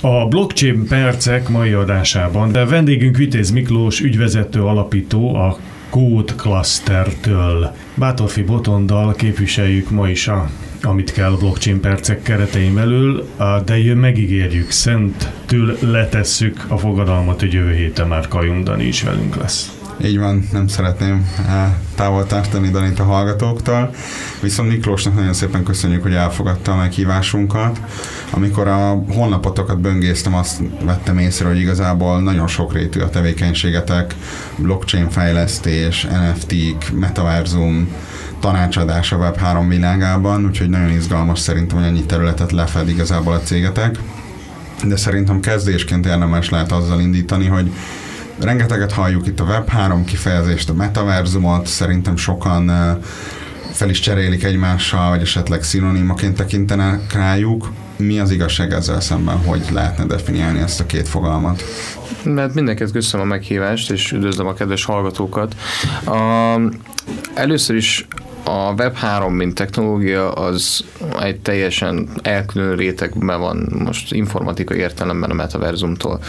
A blockchain percek mai adásában, de vendégünk Vitéz Miklós, ügyvezető alapító a Code Cluster-től. Bátorfi Botondal képviseljük ma is a amit kell blockchain percek keretein belül, de jön megígérjük, szentül letesszük a fogadalmat, hogy jövő héten már Kajundani is velünk lesz. Így van, nem szeretném eh, távol tartani Danit a hallgatóktól. Viszont Miklósnak nagyon szépen köszönjük, hogy elfogadta a meghívásunkat. Amikor a honlapotokat böngésztem, azt vettem észre, hogy igazából nagyon sokrétű a tevékenységetek, blockchain fejlesztés, NFT-k, metaverzum, tanácsadás a Web3 világában, úgyhogy nagyon izgalmas szerintem, hogy ennyi területet lefed igazából a cégetek. De szerintem kezdésként érdemes lehet azzal indítani, hogy rengeteget halljuk itt a Web3 kifejezést, a metaverzumot, szerintem sokan fel is cserélik egymással, vagy esetleg szinonimaként tekintenek rájuk. Mi az igazság ezzel szemben, hogy lehetne definiálni ezt a két fogalmat? Mert mindenkit köszönöm a meghívást, és üdvözlöm a kedves hallgatókat. A, először is a Web3, mint technológia, az egy teljesen elkülönő rétegben van most informatika értelemben a metaverzumtól.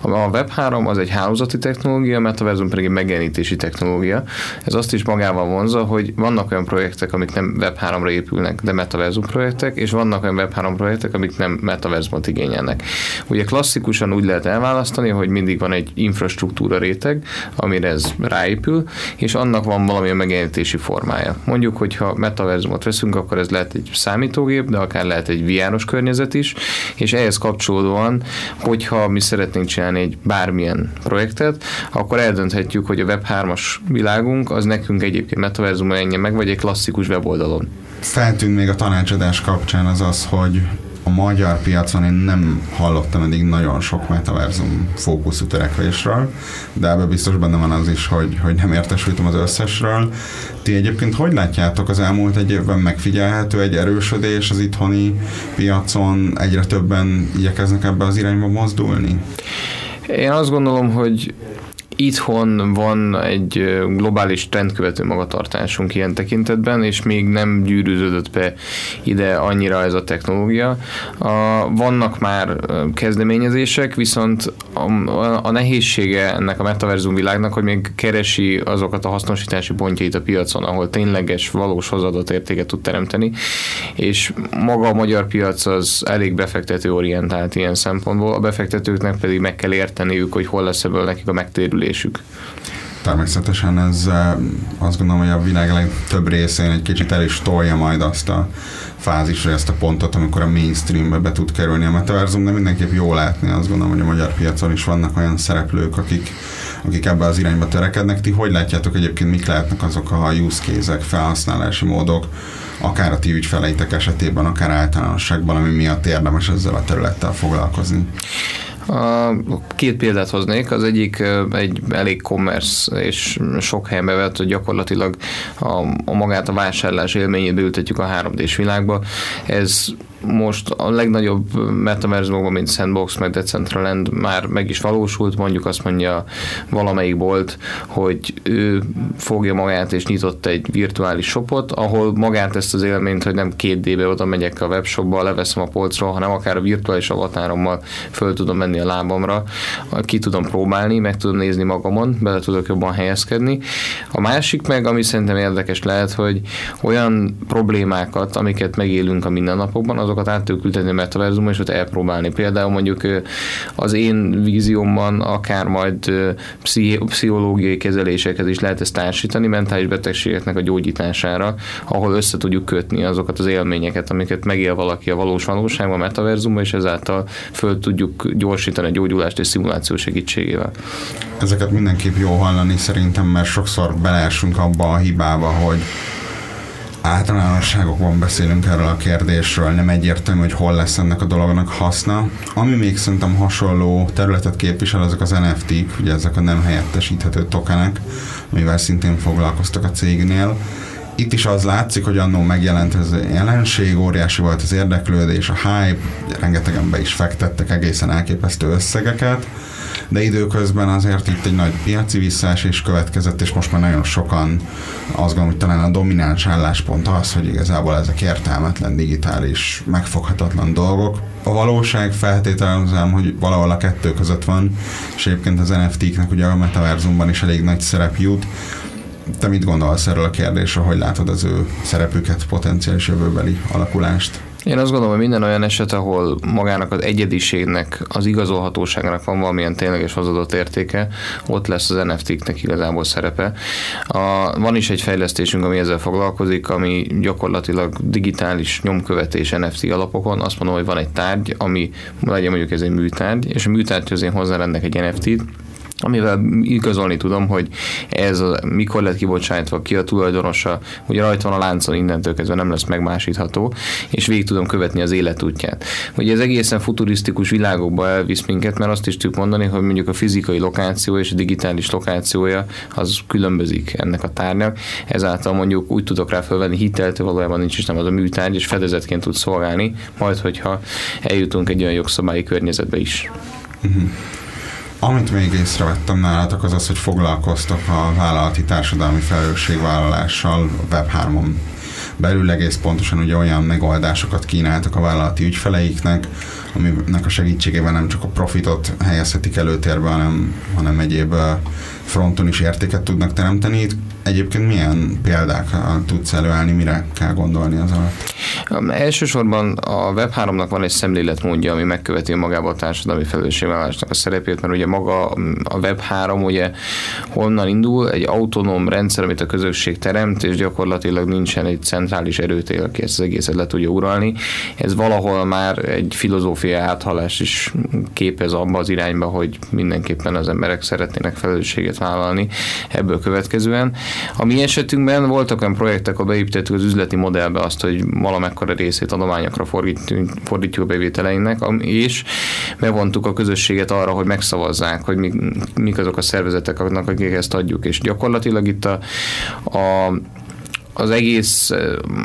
A Web3 az egy hálózati technológia, a metaverzum pedig egy megjelenítési technológia. Ez azt is magával vonza, hogy vannak olyan projektek, amik nem Web3-ra épülnek, de metaverzum projektek, és vannak olyan Web3 projektek, amik nem metaverzumot igényelnek. Ugye klasszikusan úgy lehet elválasztani, hogy mindig van egy infrastruktúra réteg, amire ez ráépül, és annak van valamilyen megjelenítési formája. Mondjuk mondjuk, hogyha metaverzumot veszünk, akkor ez lehet egy számítógép, de akár lehet egy VR-os környezet is, és ehhez kapcsolódóan, hogyha mi szeretnénk csinálni egy bármilyen projektet, akkor eldönthetjük, hogy a Web3-as világunk az nekünk egyébként metaverzumon ennyi meg, vagy egy klasszikus weboldalon. Feltűnt még a tanácsadás kapcsán az az, hogy a magyar piacon én nem hallottam eddig nagyon sok metaverzum fókuszú törekvésről, de ebbe biztos benne van az is, hogy, hogy nem értesültem az összesről. Ti egyébként hogy látjátok az elmúlt egy évben megfigyelhető egy erősödés az itthoni piacon, egyre többen igyekeznek ebbe az irányba mozdulni? Én azt gondolom, hogy itthon van egy globális trendkövető magatartásunk ilyen tekintetben, és még nem gyűrűződött be ide annyira ez a technológia. Vannak már kezdeményezések, viszont a, nehézsége ennek a metaverzum világnak, hogy még keresi azokat a hasznosítási pontjait a piacon, ahol tényleges, valós hozadott értéket tud teremteni, és maga a magyar piac az elég befektető orientált ilyen szempontból, a befektetőknek pedig meg kell érteniük, hogy hol lesz ebből nekik a megtérülés működésük. Természetesen ez azt gondolom, hogy a világ legtöbb részén egy kicsit el is tolja majd azt a fázisra, ezt a pontot, amikor a mainstreambe be tud kerülni a metaverzum, de mindenképp jó látni, azt gondolom, hogy a magyar piacon is vannak olyan szereplők, akik, akik ebbe az irányba törekednek. Ti hogy látjátok egyébként, mik lehetnek azok a use case felhasználási módok, akár a ti ügyfeleitek esetében, akár általánosságban, ami miatt érdemes ezzel a területtel foglalkozni? Két példát hoznék, az egyik egy elég commerce és sok helyen bevett, hogy gyakorlatilag a, a magát a vásárlás élményét beültetjük a 3D-s világba. Ez most a legnagyobb metaverzumokban, mint Sandbox, meg Decentraland már meg is valósult, mondjuk azt mondja valamelyik bolt, hogy ő fogja magát és nyitott egy virtuális shopot, ahol magát ezt az élményt, hogy nem két D-be oda megyek a webshopba, leveszem a polcról, hanem akár a virtuális avatárommal föl tudom menni a lábamra, ki tudom próbálni, meg tudom nézni magamon, bele tudok jobban helyezkedni. A másik meg, ami szerintem érdekes lehet, hogy olyan problémákat, amiket megélünk a mindennapokban, azokat át tudjuk ültetni a metaverzumban, és ott elpróbálni. Például mondjuk az én víziómban akár majd pszichológiai kezelésekhez is lehet ezt társítani, mentális betegségeknek a gyógyítására, ahol össze tudjuk kötni azokat az élményeket, amiket megél valaki a valós valóságban, a metaverzumban, és ezáltal föl tudjuk gyorsítani a gyógyulást és szimuláció segítségével. Ezeket mindenképp jó hallani szerintem, mert sokszor beleesünk abba a hibába, hogy általánosságokban beszélünk erről a kérdésről, nem egyértelmű, hogy hol lesz ennek a dolognak haszna. Ami még szerintem hasonló területet képvisel, azok az NFT-k, ugye ezek a nem helyettesíthető tokenek, amivel szintén foglalkoztak a cégnél. Itt is az látszik, hogy annó megjelent ez a jelenség, óriási volt az érdeklődés, a hype, rengetegen be is fektettek egészen elképesztő összegeket, de időközben azért itt egy nagy piaci visszaesés következett, és most már nagyon sokan azt gondolom, hogy talán a domináns álláspont az, hogy igazából ezek értelmetlen, digitális, megfoghatatlan dolgok. A valóság feltételezem, hogy valahol a kettő között van, és egyébként az NFT-knek ugye a metaverzumban is elég nagy szerep jut, te mit gondolsz erről a kérdésről, hogy látod az ő szerepüket, potenciális jövőbeli alakulást? Én azt gondolom, hogy minden olyan eset, ahol magának az egyediségnek, az igazolhatóságnak van valamilyen tényleges hozadott értéke, ott lesz az NFT-knek igazából szerepe. A, van is egy fejlesztésünk, ami ezzel foglalkozik, ami gyakorlatilag digitális nyomkövetés NFT alapokon. Azt mondom, hogy van egy tárgy, ami legyen mondjuk ez egy műtárgy, és a műtárgyhoz én hozzárendek egy NFT-t, amivel igazolni tudom, hogy ez a, mikor lett kibocsátva, ki a tulajdonosa, ugye rajta van a láncon innentől kezdve nem lesz megmásítható, és végig tudom követni az életútját. Ugye ez egészen futurisztikus világokba elvisz minket, mert azt is tudjuk mondani, hogy mondjuk a fizikai lokáció és a digitális lokációja az különbözik ennek a tárgynak, ezáltal mondjuk úgy tudok rá felvenni hitelt, valójában nincs is nem az a műtárgy, és fedezetként tud szolgálni, majd hogyha eljutunk egy olyan jogszabályi környezetbe is. Uh-huh. Amit még észrevettem nálatok, az az, hogy foglalkoztok a vállalati társadalmi felelősségvállalással Web3-on belül. Egész pontosan ugye olyan megoldásokat kínáltak a vállalati ügyfeleiknek, aminek a segítségével nem csak a profitot helyezhetik előtérbe, hanem, hanem egyéb fronton is értéket tudnak teremteni. Itt egyébként milyen példák tudsz előállni, mire kell gondolni az alatt? Elsősorban a Web3-nak van egy szemléletmódja, ami megköveti magával a társadalmi felelősségvállalásnak a szerepét, mert ugye maga a Web3 ugye honnan indul, egy autonóm rendszer, amit a közösség teremt, és gyakorlatilag nincsen egy centrális erőtél, aki ezt az egészet le tudja uralni. Ez valahol már egy filozófia áthalás is képez abba az irányba, hogy mindenképpen az emberek szeretnének felelősséget vállalni ebből következően. A mi esetünkben voltak olyan projektek, ahol beépítettük az üzleti modellbe azt, hogy valamekkora részét adományokra fordítjuk, fordítjuk a bevételeinknek, és bevontuk a közösséget arra, hogy megszavazzák, hogy mik, mik azok a szervezetek, akik ezt adjuk. És gyakorlatilag itt a, a az egész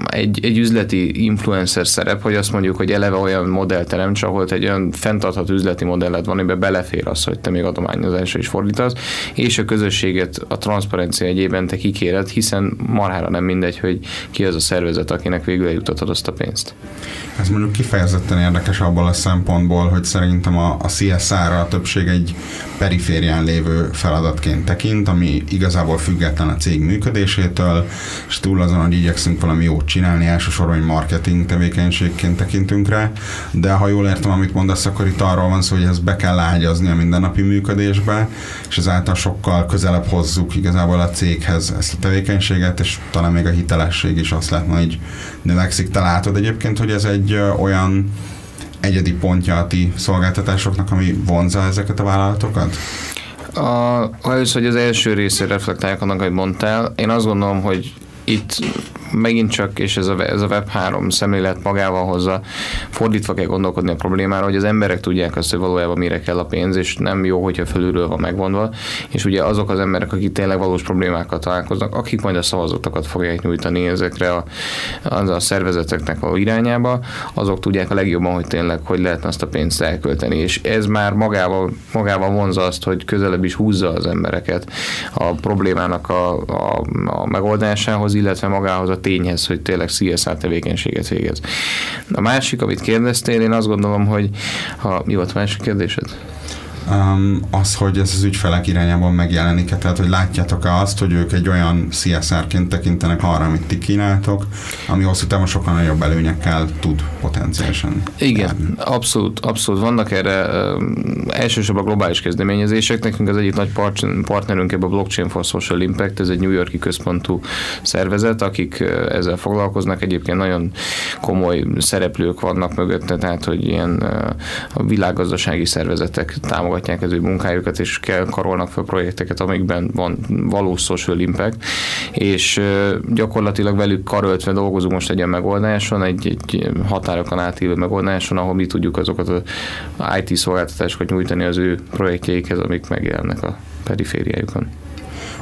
egy, egy üzleti influencer szerep, hogy azt mondjuk, hogy eleve olyan modell teremts, ahol egy olyan fenntartható üzleti modelled van, amiben belefér az, hogy te még adományozásra is fordítasz, és a közösséget a transzparencia egyében te kikéred, hiszen marhára nem mindegy, hogy ki az a szervezet, akinek végül eljutatod azt a pénzt. Ez mondjuk kifejezetten érdekes abból a szempontból, hogy szerintem a, a CSR-ra a többség egy periférián lévő feladatként tekint, ami igazából független a cég működésétől, és túl azon, hogy igyekszünk valami jót csinálni, elsősorban egy marketing tevékenységként tekintünk rá, de ha jól értem, amit mondasz, akkor itt arról van szó, hogy ezt be kell ágyazni a mindennapi működésbe, és ezáltal sokkal közelebb hozzuk igazából a céghez ezt a tevékenységet, és talán még a hitelesség is azt lehet, hogy növekszik. Te látod egyébként, hogy ez egy olyan egyedi pontja a ti szolgáltatásoknak, ami vonza ezeket a vállalatokat? A, először, hogy az első részre reflektálják annak, hogy mondtál, én azt gondolom, hogy itt megint csak, és ez a, ez a Web3 szemlélet magával hozza, fordítva kell gondolkodni a problémára, hogy az emberek tudják azt, hogy valójában mire kell a pénz, és nem jó, hogyha fölülről van megvonva, és ugye azok az emberek, akik tényleg valós problémákkal találkoznak, akik majd a szavazatokat fogják nyújtani ezekre a, az a szervezeteknek a irányába, azok tudják a legjobban, hogy tényleg hogy lehetne azt a pénzt elkölteni, és ez már magával, magával vonza azt, hogy közelebb is húzza az embereket a problémának a, a, a megoldásához, illetve magához a tényhez, hogy tényleg CSR tevékenységet végez. A másik, amit kérdeztél, én azt gondolom, hogy ha mi volt a másik kérdésed? Az, hogy ez az ügyfelek irányában megjelenik -e, tehát hogy látjátok-e azt, hogy ők egy olyan CSR-ként tekintenek arra, amit ti kínáltok, ami hosszú távon sokkal nagyobb előnyekkel tud potenciálisan. Igen, járni. abszolút, abszolút. Vannak erre elsősorban globális kezdeményezések. Nekünk az egyik nagy partnerünk ebben a Blockchain for Social Impact, ez egy New Yorki központú szervezet, akik ezzel foglalkoznak. Egyébként nagyon komoly szereplők vannak mögötte, tehát hogy ilyen a világgazdasági szervezetek támogatják támogatják az ő munkájukat, és kell karolnak fel projekteket, amikben van valós social impact, és gyakorlatilag velük karöltve dolgozunk most egy olyan megoldáson, egy, egy határokon átívelő megoldáson, ahol mi tudjuk azokat az IT szolgáltatásokat nyújtani az ő projektjeikhez, amik megjelennek a perifériájukon.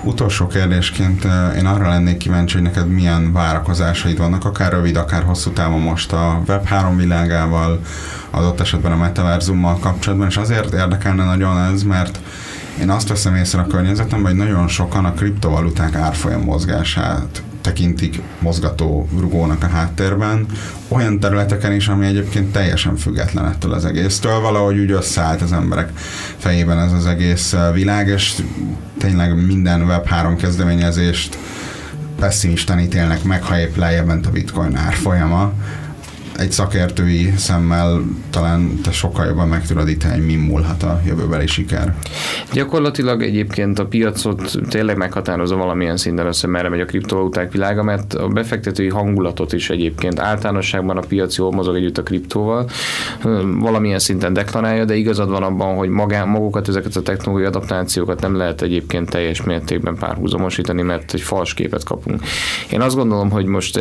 Utolsó kérdésként én arra lennék kíváncsi, hogy neked milyen várakozásaid vannak, akár rövid, akár hosszú távon most a Web3 világával, adott esetben a metaverzummal kapcsolatban, és azért érdekelne nagyon ez, mert én azt veszem észre a környezetemben, hogy nagyon sokan a kriptovaluták árfolyam mozgását tekintik mozgató rugónak a háttérben, olyan területeken is, ami egyébként teljesen független ettől az egésztől, valahogy úgy összeállt az emberek fejében ez az egész világ, és tényleg minden Web3 kezdeményezést pessimisten ítélnek meg, ha épp lejjebb ment a bitcoin árfolyama, egy szakértői szemmel talán te sokkal jobban meg tudod ítélni, hogy mi múlhat a jövőbeli siker. Gyakorlatilag egyébként a piacot tényleg meghatározza valamilyen szinten össze, merre megy a kriptovaluták világa, mert a befektetői hangulatot is egyébként általánosságban a piac jól mozog együtt a kriptóval, valamilyen szinten deklarálja, de igazad van abban, hogy magán, magukat, ezeket a technológiai adaptációkat nem lehet egyébként teljes mértékben párhuzamosítani, mert egy fals képet kapunk. Én azt gondolom, hogy most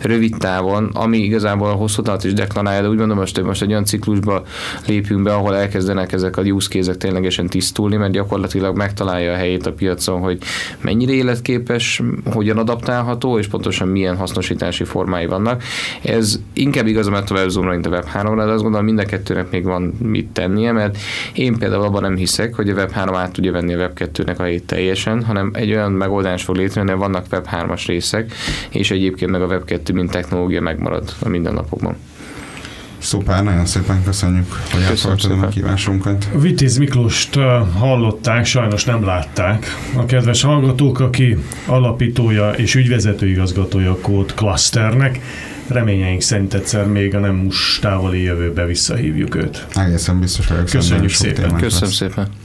rövid távon, ami igazából a távot is deklarálja, de úgy gondolom, most, most egy olyan ciklusba lépünk be, ahol elkezdenek ezek a use case ténylegesen tisztulni, mert gyakorlatilag megtalálja a helyét a piacon, hogy mennyire életképes, hogyan adaptálható, és pontosan milyen hasznosítási formái vannak. Ez inkább igaz a metaverzumra, mint a Web3-ra, de azt gondolom mind a kettőnek még van mit tennie, mert én például abban nem hiszek, hogy a Web3 át tudja venni a Web2-nek a helyét teljesen, hanem egy olyan megoldás fog létrejönni, vannak Web3-as részek, és egyébként meg a Web2 mint technológia megmarad a mindennapok napokban. Szuper, nagyon szépen köszönjük, hogy elfogadtad a meghívásunkat. Vitéz Miklóst hallották, sajnos nem látták. A kedves hallgatók, aki alapítója és ügyvezető igazgatója a Code Clusternek, reményeink szerint egyszer még a nem most távoli jövőbe visszahívjuk őt. Egészen biztos vagyok. Köszönjük szépen. Köszönöm szépen.